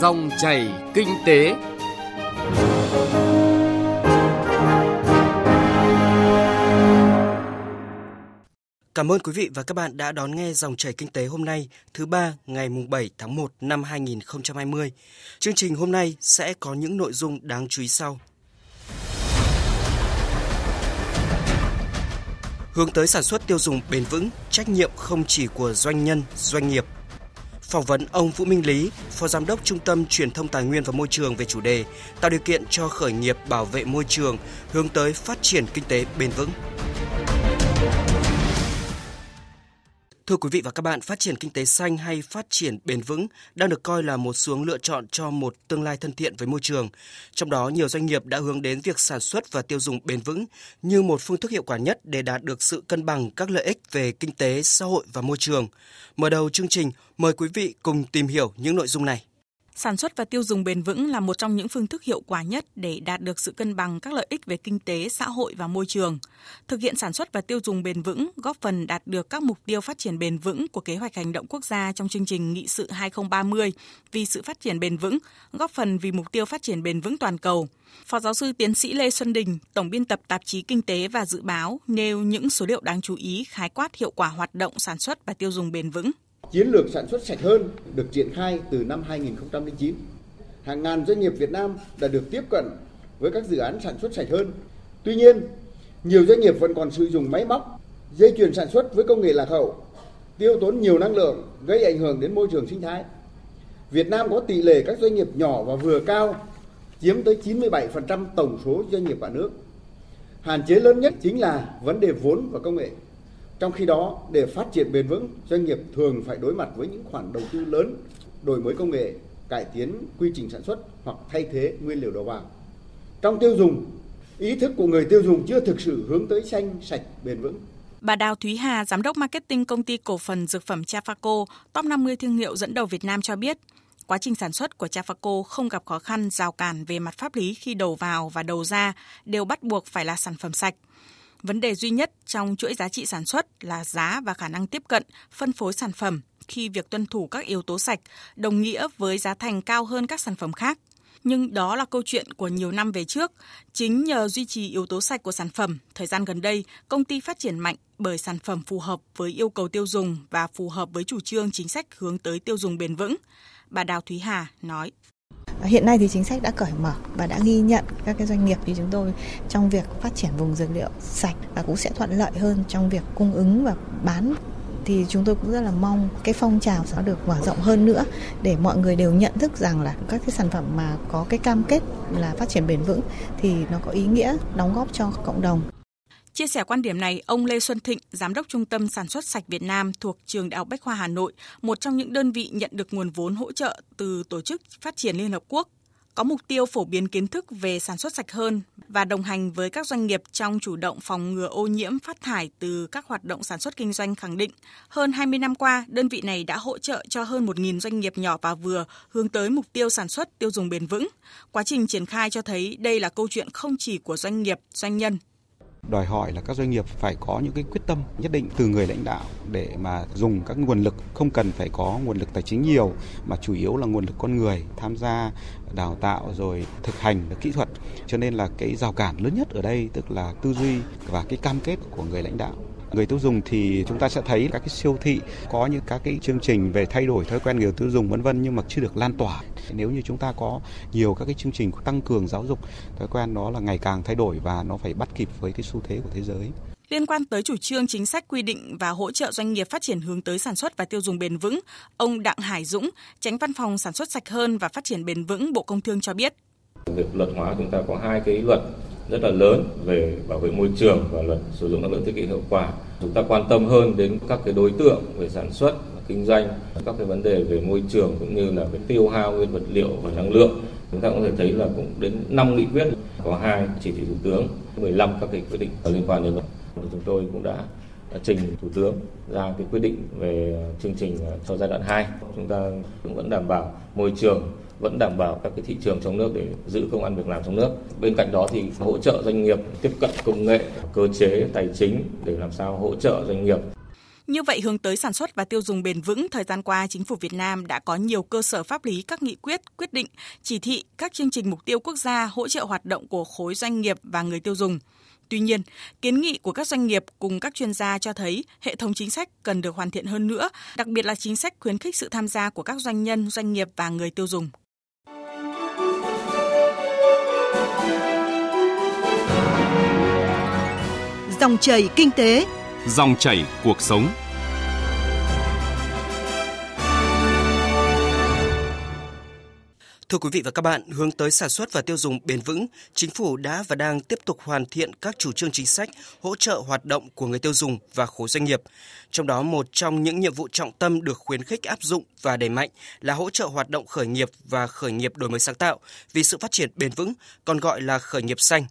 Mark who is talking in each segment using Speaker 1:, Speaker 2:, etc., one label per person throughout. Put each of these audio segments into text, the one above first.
Speaker 1: Dòng chảy kinh tế.
Speaker 2: Cảm ơn quý vị và các bạn đã đón nghe dòng chảy kinh tế hôm nay, thứ ba ngày mùng 7 tháng 1 năm 2020. Chương trình hôm nay sẽ có những nội dung đáng chú ý sau. Hướng tới sản xuất tiêu dùng bền vững, trách nhiệm không chỉ của doanh nhân, doanh nghiệp. Phỏng vấn ông Vũ Minh Lý, Phó Giám đốc Trung tâm Truyền thông Tài nguyên và Môi trường về chủ đề tạo điều kiện cho khởi nghiệp bảo vệ môi trường, hướng tới phát triển kinh tế bền vững. Thưa quý vị và các bạn, phát triển kinh tế xanh hay phát triển bền vững đang được coi là một xuống lựa chọn cho một tương lai thân thiện với môi trường. Trong đó, nhiều doanh nghiệp đã hướng đến việc sản xuất và tiêu dùng bền vững như một phương thức hiệu quả nhất để đạt được sự cân bằng các lợi ích về kinh tế, xã hội và môi trường. Mở đầu chương trình, mời quý vị cùng tìm hiểu những nội dung này.
Speaker 3: Sản xuất và tiêu dùng bền vững là một trong những phương thức hiệu quả nhất để đạt được sự cân bằng các lợi ích về kinh tế, xã hội và môi trường. Thực hiện sản xuất và tiêu dùng bền vững góp phần đạt được các mục tiêu phát triển bền vững của kế hoạch hành động quốc gia trong chương trình nghị sự 2030 vì sự phát triển bền vững, góp phần vì mục tiêu phát triển bền vững toàn cầu. Phó giáo sư tiến sĩ Lê Xuân Đình, tổng biên tập tạp chí Kinh tế và Dự báo nêu những số liệu đáng chú ý khái quát hiệu quả hoạt động sản xuất và tiêu dùng bền vững.
Speaker 4: Chiến lược sản xuất sạch hơn được triển khai từ năm 2009. Hàng ngàn doanh nghiệp Việt Nam đã được tiếp cận với các dự án sản xuất sạch hơn. Tuy nhiên, nhiều doanh nghiệp vẫn còn sử dụng máy móc, dây chuyền sản xuất với công nghệ lạc hậu, tiêu tốn nhiều năng lượng, gây ảnh hưởng đến môi trường sinh thái. Việt Nam có tỷ lệ các doanh nghiệp nhỏ và vừa cao, chiếm tới 97% tổng số doanh nghiệp cả nước. Hạn chế lớn nhất chính là vấn đề vốn và công nghệ. Trong khi đó, để phát triển bền vững, doanh nghiệp thường phải đối mặt với những khoản đầu tư lớn, đổi mới công nghệ, cải tiến quy trình sản xuất hoặc thay thế nguyên liệu đầu vào. Trong tiêu dùng, ý thức của người tiêu dùng chưa thực sự hướng tới xanh, sạch, bền vững.
Speaker 3: Bà Đào Thúy Hà, giám đốc marketing công ty cổ phần dược phẩm Chafaco, top 50 thương hiệu dẫn đầu Việt Nam cho biết, quá trình sản xuất của Chafaco không gặp khó khăn rào cản về mặt pháp lý khi đầu vào và đầu ra đều bắt buộc phải là sản phẩm sạch. Vấn đề duy nhất trong chuỗi giá trị sản xuất là giá và khả năng tiếp cận, phân phối sản phẩm khi việc tuân thủ các yếu tố sạch đồng nghĩa với giá thành cao hơn các sản phẩm khác. Nhưng đó là câu chuyện của nhiều năm về trước. Chính nhờ duy trì yếu tố sạch của sản phẩm, thời gian gần đây, công ty phát triển mạnh bởi sản phẩm phù hợp với yêu cầu tiêu dùng và phù hợp với chủ trương chính sách hướng tới tiêu dùng bền vững. Bà Đào Thúy Hà nói.
Speaker 5: Hiện nay thì chính sách đã cởi mở và đã ghi nhận các cái doanh nghiệp như chúng tôi trong việc phát triển vùng dược liệu sạch và cũng sẽ thuận lợi hơn trong việc cung ứng và bán thì chúng tôi cũng rất là mong cái phong trào sẽ được mở rộng hơn nữa để mọi người đều nhận thức rằng là các cái sản phẩm mà có cái cam kết là phát triển bền vững thì nó có ý nghĩa đóng góp cho cộng đồng.
Speaker 3: Chia sẻ quan điểm này, ông Lê Xuân Thịnh, Giám đốc Trung tâm Sản xuất sạch Việt Nam thuộc Trường Đại học Bách khoa Hà Nội, một trong những đơn vị nhận được nguồn vốn hỗ trợ từ Tổ chức Phát triển Liên Hợp Quốc, có mục tiêu phổ biến kiến thức về sản xuất sạch hơn và đồng hành với các doanh nghiệp trong chủ động phòng ngừa ô nhiễm phát thải từ các hoạt động sản xuất kinh doanh khẳng định. Hơn 20 năm qua, đơn vị này đã hỗ trợ cho hơn 1.000 doanh nghiệp nhỏ và vừa hướng tới mục tiêu sản xuất tiêu dùng bền vững. Quá trình triển khai cho thấy đây là câu chuyện không chỉ của doanh nghiệp, doanh nhân
Speaker 6: đòi hỏi là các doanh nghiệp phải có những cái quyết tâm nhất định từ người lãnh đạo để mà dùng các nguồn lực, không cần phải có nguồn lực tài chính nhiều, mà chủ yếu là nguồn lực con người, tham gia đào tạo rồi thực hành kỹ thuật. Cho nên là cái rào cản lớn nhất ở đây tức là tư duy và cái cam kết của người lãnh đạo người tiêu dùng thì chúng ta sẽ thấy các cái siêu thị có những các cái chương trình về thay đổi thói quen người tiêu dùng vân vân nhưng mà chưa được lan tỏa nếu như chúng ta có nhiều các cái chương trình tăng cường giáo dục thói quen đó là ngày càng thay đổi và nó phải bắt kịp với cái xu thế của thế giới
Speaker 3: Liên quan tới chủ trương chính sách quy định và hỗ trợ doanh nghiệp phát triển hướng tới sản xuất và tiêu dùng bền vững, ông Đặng Hải Dũng, tránh văn phòng sản xuất sạch hơn và phát triển bền vững Bộ Công Thương cho biết.
Speaker 7: Việc luật hóa chúng ta có hai cái luật rất là lớn về bảo vệ môi trường và luật sử dụng năng lượng tiết kiệm hiệu quả. Chúng ta quan tâm hơn đến các cái đối tượng về sản xuất, kinh doanh, các cái vấn đề về môi trường cũng như là cái tiêu hao nguyên vật liệu và năng lượng. Chúng ta cũng có thể thấy là cũng đến 5 nghị quyết, có hai chỉ thị thủ tướng, 15 các cái quyết định liên quan đến luật. Chúng tôi cũng đã trình thủ tướng ra cái quyết định về chương trình cho giai đoạn 2. Chúng ta cũng vẫn đảm bảo môi trường vẫn đảm bảo các cái thị trường trong nước để giữ công ăn việc làm trong nước. Bên cạnh đó thì hỗ trợ doanh nghiệp tiếp cận công nghệ, cơ chế tài chính để làm sao hỗ trợ doanh nghiệp
Speaker 8: Như vậy hướng tới sản xuất và tiêu dùng bền vững, thời gian qua chính phủ Việt Nam đã có nhiều cơ sở pháp lý các nghị quyết, quyết định, chỉ thị, các chương trình mục tiêu quốc gia hỗ trợ hoạt động của khối doanh nghiệp và người tiêu dùng. Tuy nhiên, kiến nghị của các doanh nghiệp cùng các chuyên gia cho thấy hệ thống chính sách cần được hoàn thiện hơn nữa, đặc biệt là chính sách khuyến khích sự tham gia của các doanh nhân, doanh nghiệp và người tiêu dùng.
Speaker 9: Dòng chảy kinh tế,
Speaker 1: dòng chảy cuộc sống.
Speaker 2: Thưa quý vị và các bạn, hướng tới sản xuất và tiêu dùng bền vững, chính phủ đã và đang tiếp tục hoàn thiện các chủ trương chính sách hỗ trợ hoạt động của người tiêu dùng và khối doanh nghiệp. Trong đó một trong những nhiệm vụ trọng tâm được khuyến khích áp dụng và đẩy mạnh là hỗ trợ hoạt động khởi nghiệp và khởi nghiệp đổi mới sáng tạo vì sự phát triển bền vững, còn gọi là khởi nghiệp xanh.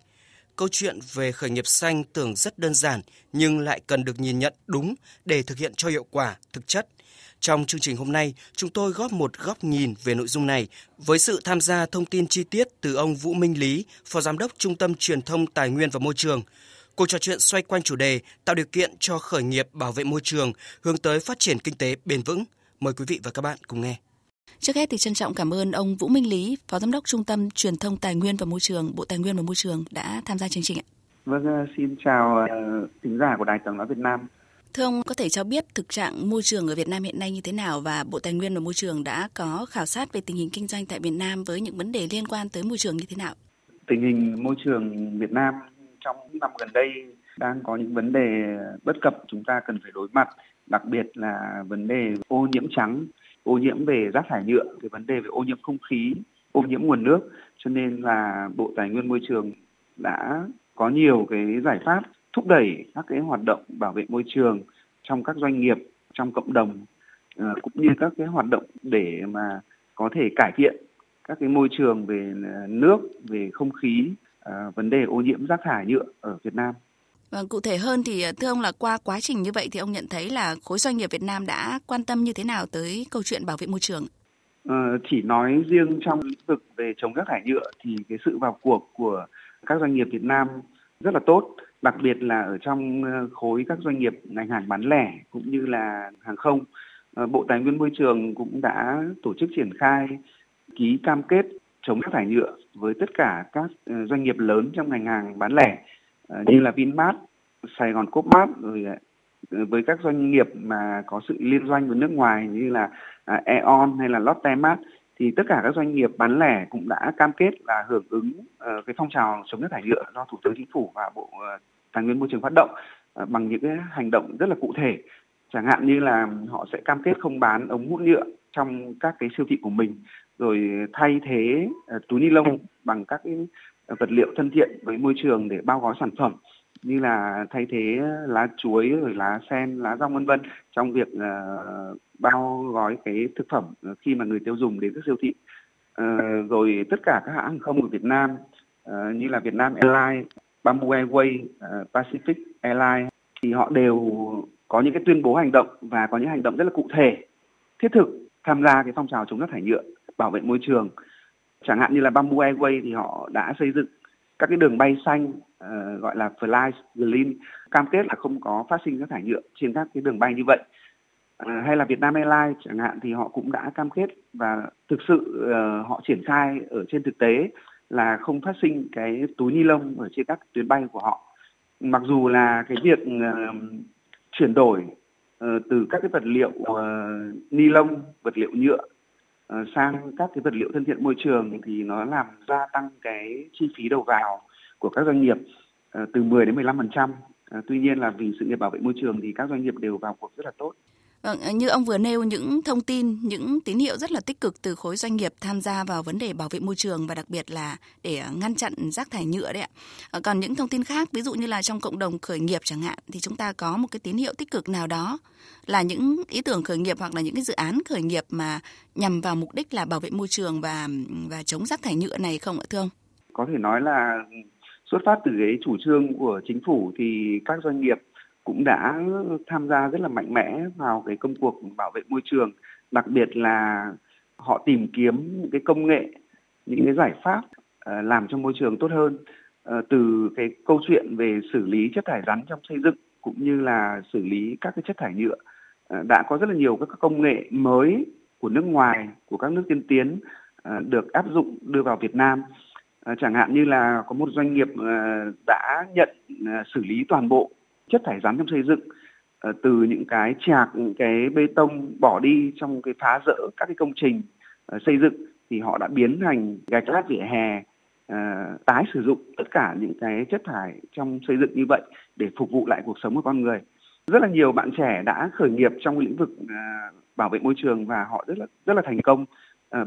Speaker 2: Câu chuyện về khởi nghiệp xanh tưởng rất đơn giản nhưng lại cần được nhìn nhận đúng để thực hiện cho hiệu quả, thực chất – trong chương trình hôm nay, chúng tôi góp một góc nhìn về nội dung này với sự tham gia thông tin chi tiết từ ông Vũ Minh Lý, Phó Giám đốc Trung tâm Truyền thông Tài nguyên và Môi trường. Cuộc trò chuyện xoay quanh chủ đề tạo điều kiện cho khởi nghiệp bảo vệ môi trường, hướng tới phát triển kinh tế bền vững. Mời quý vị và các bạn cùng nghe.
Speaker 8: Trước hết thì trân trọng cảm ơn ông Vũ Minh Lý, Phó Giám đốc Trung tâm Truyền thông Tài nguyên và Môi trường, Bộ Tài nguyên và Môi trường đã tham gia chương trình ạ.
Speaker 10: Vâng, xin chào uh, thính giả của Đài Tiếng nói Việt Nam.
Speaker 8: Thưa ông, có thể cho biết thực trạng môi trường ở Việt Nam hiện nay như thế nào và Bộ Tài nguyên và Môi trường đã có khảo sát về tình hình kinh doanh tại Việt Nam với những vấn đề liên quan tới môi trường như thế nào?
Speaker 10: Tình hình môi trường Việt Nam trong những năm gần đây đang có những vấn đề bất cập chúng ta cần phải đối mặt, đặc biệt là vấn đề ô nhiễm trắng, ô nhiễm về rác thải nhựa, cái vấn đề về ô nhiễm không khí, ô nhiễm nguồn nước. Cho nên là Bộ Tài nguyên Môi trường đã có nhiều cái giải pháp thúc đẩy các cái hoạt động bảo vệ môi trường trong các doanh nghiệp trong cộng đồng ờ, cũng như các cái hoạt động để mà có thể cải thiện các cái môi trường về ờ, nước về không khí ờ, vấn đề ô nhiễm rác thải nhựa ở Việt Nam.
Speaker 8: Vâng, cụ thể hơn thì ờ, thưa ông là qua quá trình như vậy thì ông nhận thấy là khối doanh nghiệp Việt Nam đã quan tâm như thế nào tới câu chuyện bảo vệ môi trường?
Speaker 10: Ờ, chỉ nói riêng trong lĩnh vực về chống rác thải nhựa thì cái sự vào cuộc của các doanh nghiệp Việt Nam rất là tốt đặc biệt là ở trong ờ, khối các doanh nghiệp ngành hàng bán lẻ cũng như là hàng không ờ, bộ tài nguyên môi trường cũng đã tổ chức triển khai ký cam kết chống rác thải nhựa với tất cả các doanh nghiệp lớn trong ngành hàng bán lẻ Ờ, như là Vinmart, Sài Gòn Copmart rồi ờ, với các doanh nghiệp mà có sự liên doanh với nước ngoài như là à, Eon hay là Lotte Mart thì tất cả các doanh nghiệp bán lẻ cũng đã cam kết là hưởng ứng ờ, cái phong trào chống nước thải nhựa do thủ tướng chính phủ và bộ tài nguyên môi trường phát động bằng những cái hành động rất là cụ thể. Chẳng hạn như là họ sẽ cam kết không bán ống hút nhựa trong các cái siêu thị của mình rồi thay thế túi ni lông bằng các cái vật liệu thân thiện với môi trường để bao gói sản phẩm như là thay thế lá chuối rồi lá sen lá rong vân vân trong việc uh, bao gói cái thực phẩm khi mà người tiêu dùng đến các siêu thị. Uh, rồi tất cả các hãng không của Việt Nam uh, như là Việt Nam Airlines, Bamboo Airways, uh, Pacific Airlines thì họ đều có những cái tuyên bố hành động và có những hành động rất là cụ thể thiết thực tham gia cái phong trào chống rác thải nhựa bảo vệ môi trường chẳng hạn như là Bamboo Airways thì họ đã xây dựng các cái đường bay xanh uh, gọi là fly green cam kết là không có phát sinh rác thải nhựa trên các cái đường bay như vậy. Uh, hay là Vietnam Airlines chẳng hạn thì họ cũng đã cam kết và thực sự uh, họ triển khai ở trên thực tế là không phát sinh cái túi ni lông ở trên các tuyến bay của họ. Mặc dù là cái việc uh, chuyển đổi uh, từ các cái vật liệu uh, ni lông vật liệu nhựa Ờ, sang các cái vật liệu thân thiện môi trường thì nó làm gia tăng cái chi phí đầu vào của các doanh nghiệp ờ, từ 10 đến 15%. trăm. Ờ, tuy nhiên là vì sự nghiệp bảo vệ môi trường thì các doanh nghiệp đều vào cuộc rất là tốt.
Speaker 8: Vâng, ờ, như ông vừa nêu những thông tin, những tín hiệu rất là tích cực từ khối doanh nghiệp tham gia vào vấn đề bảo vệ môi trường và đặc biệt là để ờ, ngăn chặn rác thải nhựa đấy ạ. Ờ, còn những thông tin khác, ví dụ như là trong cộng đồng khởi nghiệp chẳng hạn, thì chúng ta có một cái tín hiệu tích cực nào đó là những ý tưởng khởi nghiệp hoặc là những cái dự án khởi nghiệp mà nhằm vào mục đích là bảo vệ môi trường và và chống rác thải nhựa này không ạ thưa ông?
Speaker 10: Có thể nói là xuất phát từ cái chủ trương của chính phủ thì các doanh nghiệp cũng đã tham gia rất là mạnh mẽ vào cái công cuộc bảo vệ môi trường, đặc biệt là họ tìm kiếm những cái công nghệ, những cái giải pháp ờ, làm cho môi trường tốt hơn. Ờ, từ cái câu chuyện về xử lý chất thải rắn trong xây dựng cũng như là xử lý các cái chất thải nhựa ờ, đã có rất là nhiều các công nghệ mới của nước ngoài của các nước tiên tiến được áp dụng đưa vào Việt Nam. Chẳng hạn như là có một doanh nghiệp đã nhận xử lý toàn bộ chất thải rắn trong xây dựng ờ, từ những cái chạc những cái bê tông bỏ đi trong cái phá rỡ các cái công trình ờ, xây dựng thì họ đã biến thành gạch lát vỉa hè ờ, tái sử dụng tất cả những cái chất thải trong xây dựng như vậy để phục vụ lại cuộc sống của con người. Rất là nhiều bạn trẻ đã khởi nghiệp trong lĩnh vực bảo vệ môi trường và họ rất là rất là thành công.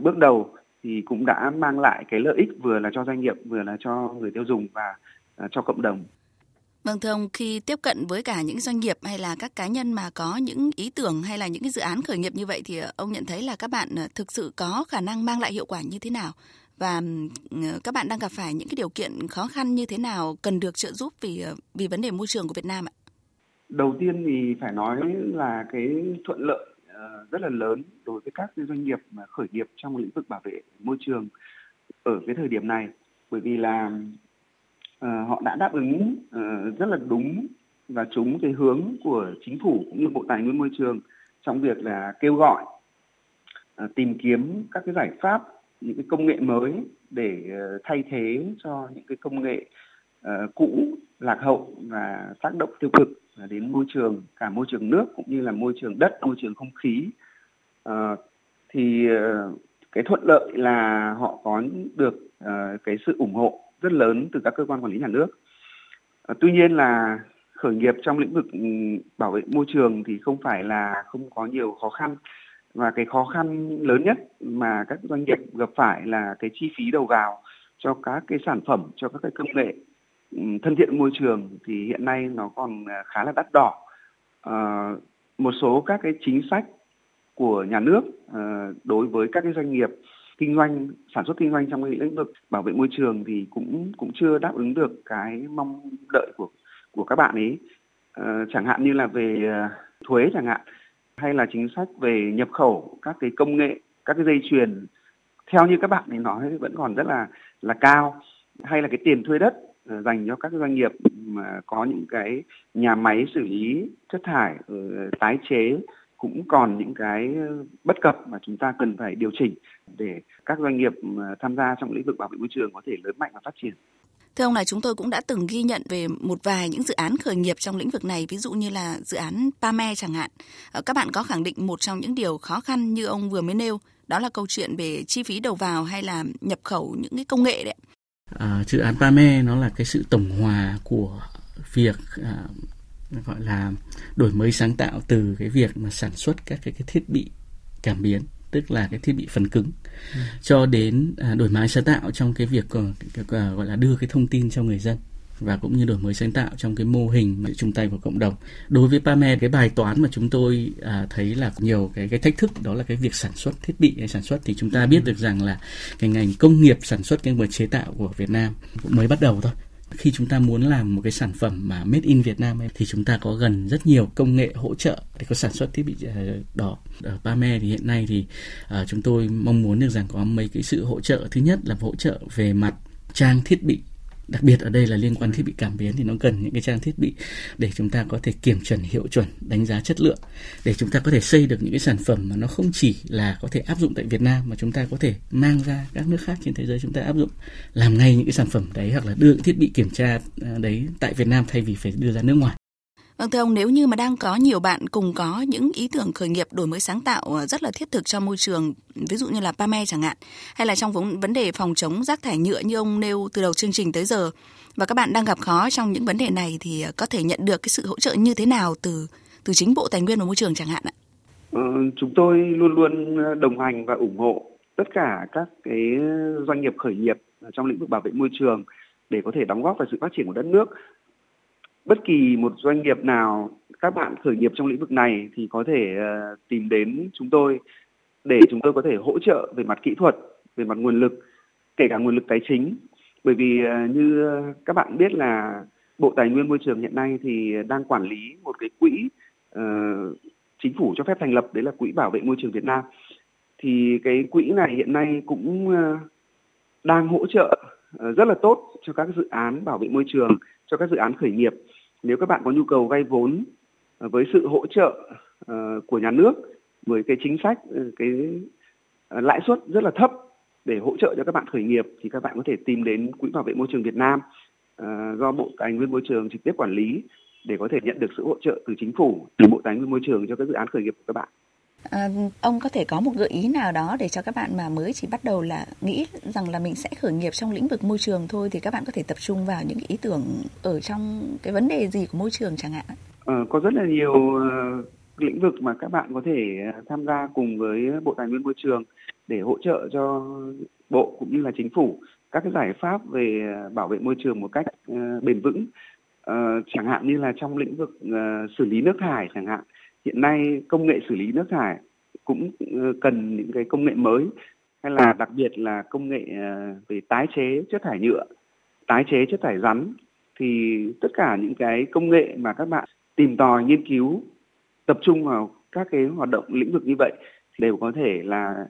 Speaker 10: Bước đầu thì cũng đã mang lại cái lợi ích vừa là cho doanh nghiệp, vừa là cho người tiêu dùng và cho cộng đồng.
Speaker 8: Vâng thưa ông, khi tiếp cận với cả những doanh nghiệp hay là các cá nhân mà có những ý tưởng hay là những cái dự án khởi nghiệp như vậy thì ờ, ông nhận thấy là các bạn ờ, thực sự có khả năng mang lại hiệu quả như thế nào? Và ờ, các bạn đang gặp phải những cái điều kiện khó khăn như thế nào cần được trợ giúp vì vì vấn đề môi trường của Việt Nam ạ?
Speaker 10: Đầu tiên thì phải nói là cái thuận lợi rất là lớn đối với các doanh nghiệp mà khởi nghiệp trong lĩnh vực bảo vệ môi trường ở cái thời điểm này bởi vì là Ờ, họ đã đáp ứng ờ, rất là đúng và trúng cái hướng của chính phủ cũng như bộ tài nguyên môi trường trong việc là kêu gọi ờ, tìm kiếm các cái giải pháp những cái công nghệ mới để thay thế cho những cái công nghệ cũ lạc hậu và tác động tiêu cực đến môi trường cả môi trường nước cũng như là môi trường đất môi trường không khí. Thì cái thuận lợi là họ có được uh, cái sự ủng hộ rất lớn từ các cơ quan quản lý nhà nước. À, tuy nhiên là khởi nghiệp trong lĩnh vực ừ, bảo vệ môi trường thì không phải là không có nhiều khó khăn và cái khó khăn lớn nhất mà các doanh nghiệp gặp phải là cái chi phí đầu vào cho các cái sản phẩm cho các cái công nghệ ừ, thân thiện môi trường thì hiện nay nó còn à, khá là đắt đỏ à, một số các cái chính sách của nhà nước à, đối với các cái doanh nghiệp kinh doanh sản xuất kinh doanh trong cái lĩnh vực bảo vệ môi trường thì cũng cũng chưa đáp ứng được cái mong đợi của của các bạn ấy. À, chẳng hạn như là về ờ, thuế chẳng hạn hay là chính sách về nhập khẩu các cái công nghệ các cái dây chuyền. Theo như các bạn ấy nói vẫn còn rất là là cao. Hay là cái tiền thuê đất ờ, dành cho các doanh nghiệp mà có những cái nhà máy xử lý chất thải tái chế cũng còn những cái bất cập mà chúng ta cần phải điều chỉnh để các doanh nghiệp tham gia trong lĩnh vực bảo vệ môi trường có thể lớn mạnh và phát triển.
Speaker 8: Thưa ông này, chúng tôi cũng đã từng ghi nhận về một vài những dự án khởi nghiệp trong lĩnh vực này, ví dụ như là dự án PAME chẳng hạn. Ờ, các bạn có khẳng định một trong những điều khó khăn như ông vừa mới nêu, đó là câu chuyện về chi phí đầu vào hay là nhập khẩu những cái công nghệ đấy.
Speaker 11: À, dự án PAME nó là cái sự tổng hòa của việc à, gọi là đổi mới sáng tạo từ cái việc mà sản xuất các cái, cái thiết bị cảm biến tức là cái thiết bị phần cứng ừ. cho đến à, đổi mới sáng tạo trong cái việc uh, gọi là đưa cái thông tin cho người dân và cũng như đổi mới sáng tạo trong cái mô hình mà chung tay vào cộng đồng. Đối với PAME cái bài toán mà chúng tôi à, thấy là nhiều cái cái thách thức đó là cái việc sản xuất thiết bị hay sản xuất thì chúng ta biết được rằng là cái ngành công nghiệp sản xuất cái vật chế tạo của Việt Nam cũng mới bắt đầu thôi khi chúng ta muốn làm một cái sản phẩm mà made in Việt Nam ấy, thì chúng ta có gần rất nhiều công nghệ hỗ trợ để có sản xuất thiết bị ờ, đó. Ở Pame thì hiện nay thì uh, chúng tôi mong muốn được rằng có mấy cái sự hỗ trợ. Thứ nhất là hỗ trợ về mặt trang thiết bị đặc biệt ở đây là liên quan thiết bị cảm biến thì nó cần những cái trang thiết bị để chúng ta có thể kiểm chuẩn hiệu chuẩn, đánh giá chất lượng, để chúng ta có thể xây được những cái sản phẩm mà nó không chỉ là có thể áp dụng tại Việt Nam mà chúng ta có thể mang ra các nước khác trên thế giới chúng ta áp dụng, làm ngay những cái sản phẩm đấy hoặc là đưa thiết bị kiểm tra à, đấy tại Việt Nam thay vì phải đưa ra nước ngoài.
Speaker 8: Vâng thưa ông, nếu như mà đang có nhiều bạn cùng có những ý tưởng khởi nghiệp đổi mới sáng tạo ờ, rất là thiết thực cho môi trường, ví dụ như là PAME chẳng hạn, hay là trong vấn đề phòng chống rác thải nhựa như ông nêu từ đầu chương trình tới giờ, và các bạn đang gặp khó trong những vấn đề này thì ờ, có thể nhận được cái sự hỗ trợ như thế nào từ từ chính Bộ Tài nguyên và Môi trường chẳng hạn ạ?
Speaker 10: Ừ, chúng tôi luôn luôn ờ, đồng hành và ủng hộ tất cả các cái doanh nghiệp khởi nghiệp trong lĩnh vực bảo vệ môi trường để có thể đóng góp vào sự phát triển của đất nước bất kỳ một doanh nghiệp nào các bạn khởi nghiệp trong lĩnh vực này thì có thể uh, tìm đến chúng tôi để chúng tôi có thể hỗ trợ về mặt kỹ thuật, về mặt nguồn lực, kể cả nguồn lực tài chính. Bởi vì uh, như các bạn biết là Bộ Tài nguyên Môi trường hiện nay thì đang quản lý một cái quỹ uh, chính phủ cho phép thành lập đấy là quỹ bảo vệ môi trường Việt Nam. Thì cái quỹ này hiện nay cũng uh, đang hỗ trợ uh, rất là tốt cho các dự án bảo vệ môi trường, cho các dự án khởi nghiệp nếu các bạn có nhu cầu vay vốn ờ, với sự hỗ trợ ờ, của nhà nước, với cái chính sách ờ, cái lãi suất rất là thấp để hỗ trợ cho các bạn khởi nghiệp, thì các bạn có thể tìm đến quỹ bảo vệ môi trường Việt Nam do Bộ Tài nguyên Môi trường trực tiếp quản lý để có thể nhận được sự hỗ trợ từ chính phủ, từ Bộ Tài nguyên Môi trường cho các dự án khởi nghiệp của các bạn.
Speaker 8: À, ông có thể có một gợi ý nào đó để cho các bạn mà mới chỉ bắt đầu là nghĩ rằng là mình sẽ khởi nghiệp trong lĩnh vực môi trường thôi thì các bạn có thể tập trung vào những ý tưởng ở trong cái vấn đề gì của môi trường chẳng hạn?
Speaker 10: À, có rất là nhiều uh, lĩnh vực mà các bạn có thể tham gia cùng với Bộ Tài nguyên Môi trường để hỗ trợ cho bộ cũng như là chính phủ các cái giải pháp về bảo vệ môi trường một cách uh, bền vững uh, chẳng hạn như là trong lĩnh vực uh, xử lý nước thải chẳng hạn hiện nay công nghệ xử lý nước thải cũng uh, cần những cái công nghệ mới. Hay là đặc biệt là công nghệ uh, về tái chế chất thải nhựa tái chế chất thải rắn thì tất cả những cái công nghệ mà các bạn tìm tòi nghiên cứu tập trung vào các cái hoạt động lĩnh vực như vậy đều có thể là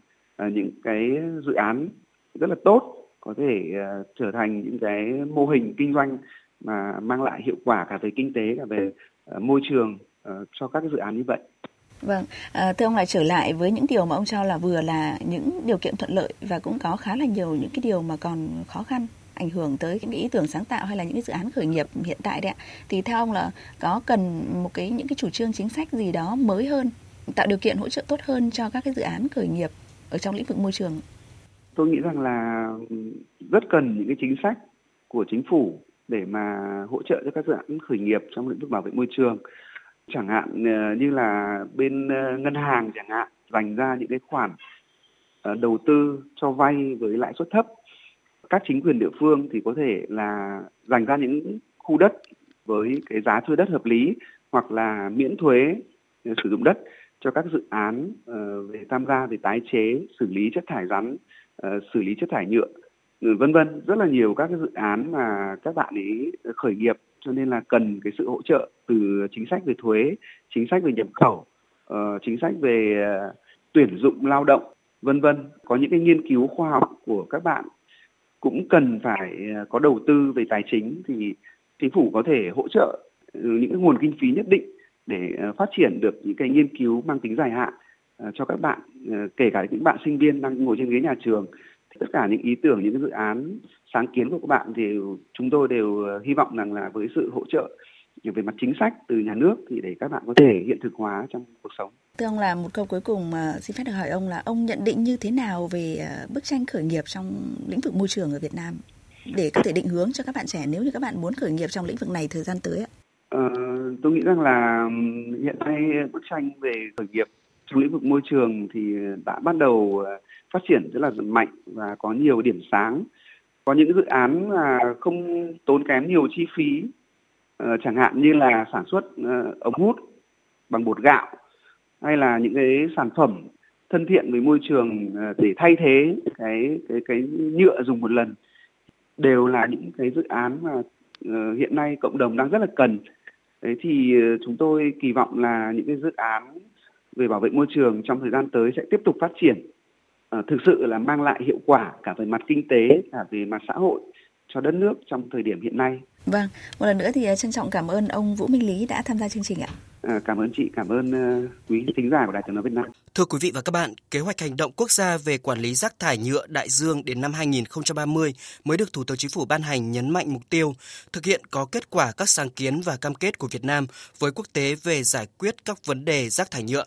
Speaker 10: uh, những cái dự án rất là tốt có thể uh, trở thành những cái mô hình kinh doanh mà mang lại hiệu quả cả về kinh tế cả về uh, môi trường uh, cho các cái dự án như vậy.
Speaker 8: Vâng, à, thưa ông lại trở lại với những điều mà ông cho là vừa là những điều kiện thuận lợi và cũng có khá là nhiều những cái điều mà còn khó khăn ảnh hưởng tới những cái ý tưởng sáng tạo hay là những cái dự án khởi nghiệp hiện tại đấy ạ. Thì theo ông là có cần một cái những cái chủ trương chính sách gì đó mới hơn, tạo điều kiện hỗ trợ tốt hơn cho các cái dự án khởi nghiệp ở trong lĩnh vực môi trường?
Speaker 10: Tôi nghĩ rằng là rất cần những cái chính sách của chính phủ để mà hỗ trợ cho các dự án khởi nghiệp trong lĩnh vực bảo vệ môi trường chẳng hạn ờ, như là bên ờ, ngân hàng chẳng hạn, dành ra những cái khoản ờ, đầu tư cho vay với lãi suất thấp. Các chính quyền địa phương thì có thể là dành ra những khu đất với cái giá thuê đất hợp lý hoặc là miễn thuế sử dụng đất cho các dự án về tham gia về tái chế, xử lý chất thải rắn xử lý chất thải nhựa ừ, vân vân. Rất là nhiều các cái dự án mà các bạn ấy khởi nghiệp cho nên là cần cái sự hỗ trợ từ chính sách về thuế chính sách về nhập khẩu uh, chính sách về uh, tuyển dụng lao động vân vân. Có những cái nghiên cứu khoa học của các bạn cũng cần phải ờ, có đầu tư về tài chính thì chính phủ có thể hỗ trợ ừ, những cái nguồn kinh phí nhất định để phát triển được những cái nghiên cứu mang tính dài hạn cho các bạn kể cả những bạn sinh viên đang ngồi trên ghế nhà trường tất cả những ý tưởng những dự án sáng kiến của các bạn thì chúng tôi đều hy vọng rằng là với sự hỗ trợ về mặt chính sách từ nhà nước thì để các bạn có thể hiện thực hóa trong cuộc sống.
Speaker 8: Thưa ông là một câu cuối cùng mà xin phép được hỏi ông là ông nhận định như thế nào về bức tranh khởi nghiệp trong lĩnh vực môi trường ở Việt Nam để có thể định hướng cho các bạn trẻ nếu như các bạn muốn khởi nghiệp trong lĩnh vực này thời gian tới ạ?
Speaker 10: Ờ, tôi nghĩ rằng là hiện nay bức tranh về khởi nghiệp trong lĩnh vực môi trường thì đã bắt đầu phát triển rất là mạnh và có nhiều điểm sáng. Có những dự án mà không tốn kém nhiều chi phí ờ, chẳng hạn như là sản xuất ờ, ống hút bằng bột gạo hay là những cái sản phẩm thân thiện với môi trường ờ, để thay thế cái cái cái nhựa dùng một lần đều là những cái dự án mà hiện nay cộng đồng đang rất là cần. Thế thì chúng tôi kỳ vọng là những cái dự án về bảo vệ môi trường trong thời gian tới sẽ tiếp tục phát triển uh, thực sự là mang lại hiệu quả cả về mặt kinh tế cả về mặt xã hội cho đất nước trong thời điểm hiện nay.
Speaker 8: Vâng, một lần nữa thì trân trọng cảm ơn ông Vũ Minh Lý đã tham gia chương trình ạ.
Speaker 10: À, cảm ơn chị, cảm ơn uh, quý thính giả của Đài tiếng nói Việt Nam.
Speaker 2: Thưa quý vị và các bạn, kế hoạch hành động quốc gia về quản lý rác thải nhựa đại dương đến năm 2030 mới được Thủ tướng Chính phủ ban hành nhấn mạnh mục tiêu thực hiện có kết quả các sáng kiến và cam kết của Việt Nam với quốc tế về giải quyết các vấn đề rác thải nhựa.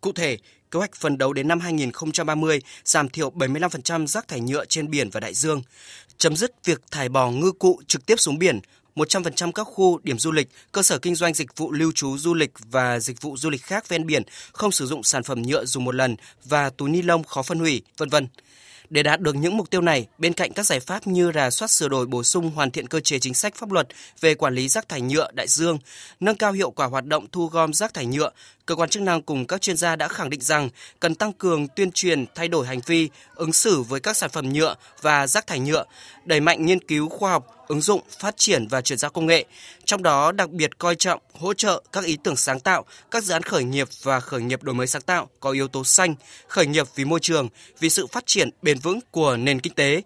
Speaker 2: Cụ thể, kế hoạch phấn đấu đến năm 2030 giảm thiểu 75% rác thải nhựa trên biển và đại dương, chấm dứt việc thải bỏ ngư cụ trực tiếp xuống biển, 100% các khu, điểm du lịch, cơ sở kinh doanh dịch vụ lưu trú du lịch và dịch vụ du lịch khác ven biển không sử dụng sản phẩm nhựa dùng một lần và túi ni lông khó phân hủy, vân vân. Để đạt được những mục tiêu này, bên cạnh các giải pháp như rà soát sửa đổi bổ sung hoàn thiện cơ chế chính sách pháp luật về quản lý rác thải nhựa đại dương, nâng cao hiệu quả hoạt động thu gom rác thải nhựa, cơ quan chức năng cùng các chuyên gia đã khẳng định rằng cần tăng cường tuyên truyền thay đổi hành vi, ứng xử với các sản phẩm nhựa và rác thải nhựa, đẩy mạnh nghiên cứu khoa học, ứng dụng, phát triển và chuyển giao công nghệ, trong đó đặc biệt coi trọng hỗ trợ các ý tưởng sáng tạo, các dự án khởi nghiệp và khởi nghiệp đổi mới sáng tạo có yếu tố xanh, khởi nghiệp vì môi trường, vì sự phát triển bền vững của nền kinh tế.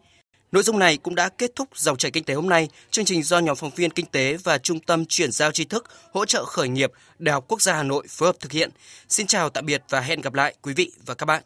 Speaker 2: Nội dung này cũng đã kết thúc dòng chảy kinh tế hôm nay. Chương trình do nhóm phóng viên kinh tế và Trung tâm chuyển giao tri thức hỗ trợ khởi nghiệp Đại học Quốc gia Hà Nội phối hợp thực hiện. Xin chào tạm biệt và hẹn gặp lại quý vị và các bạn.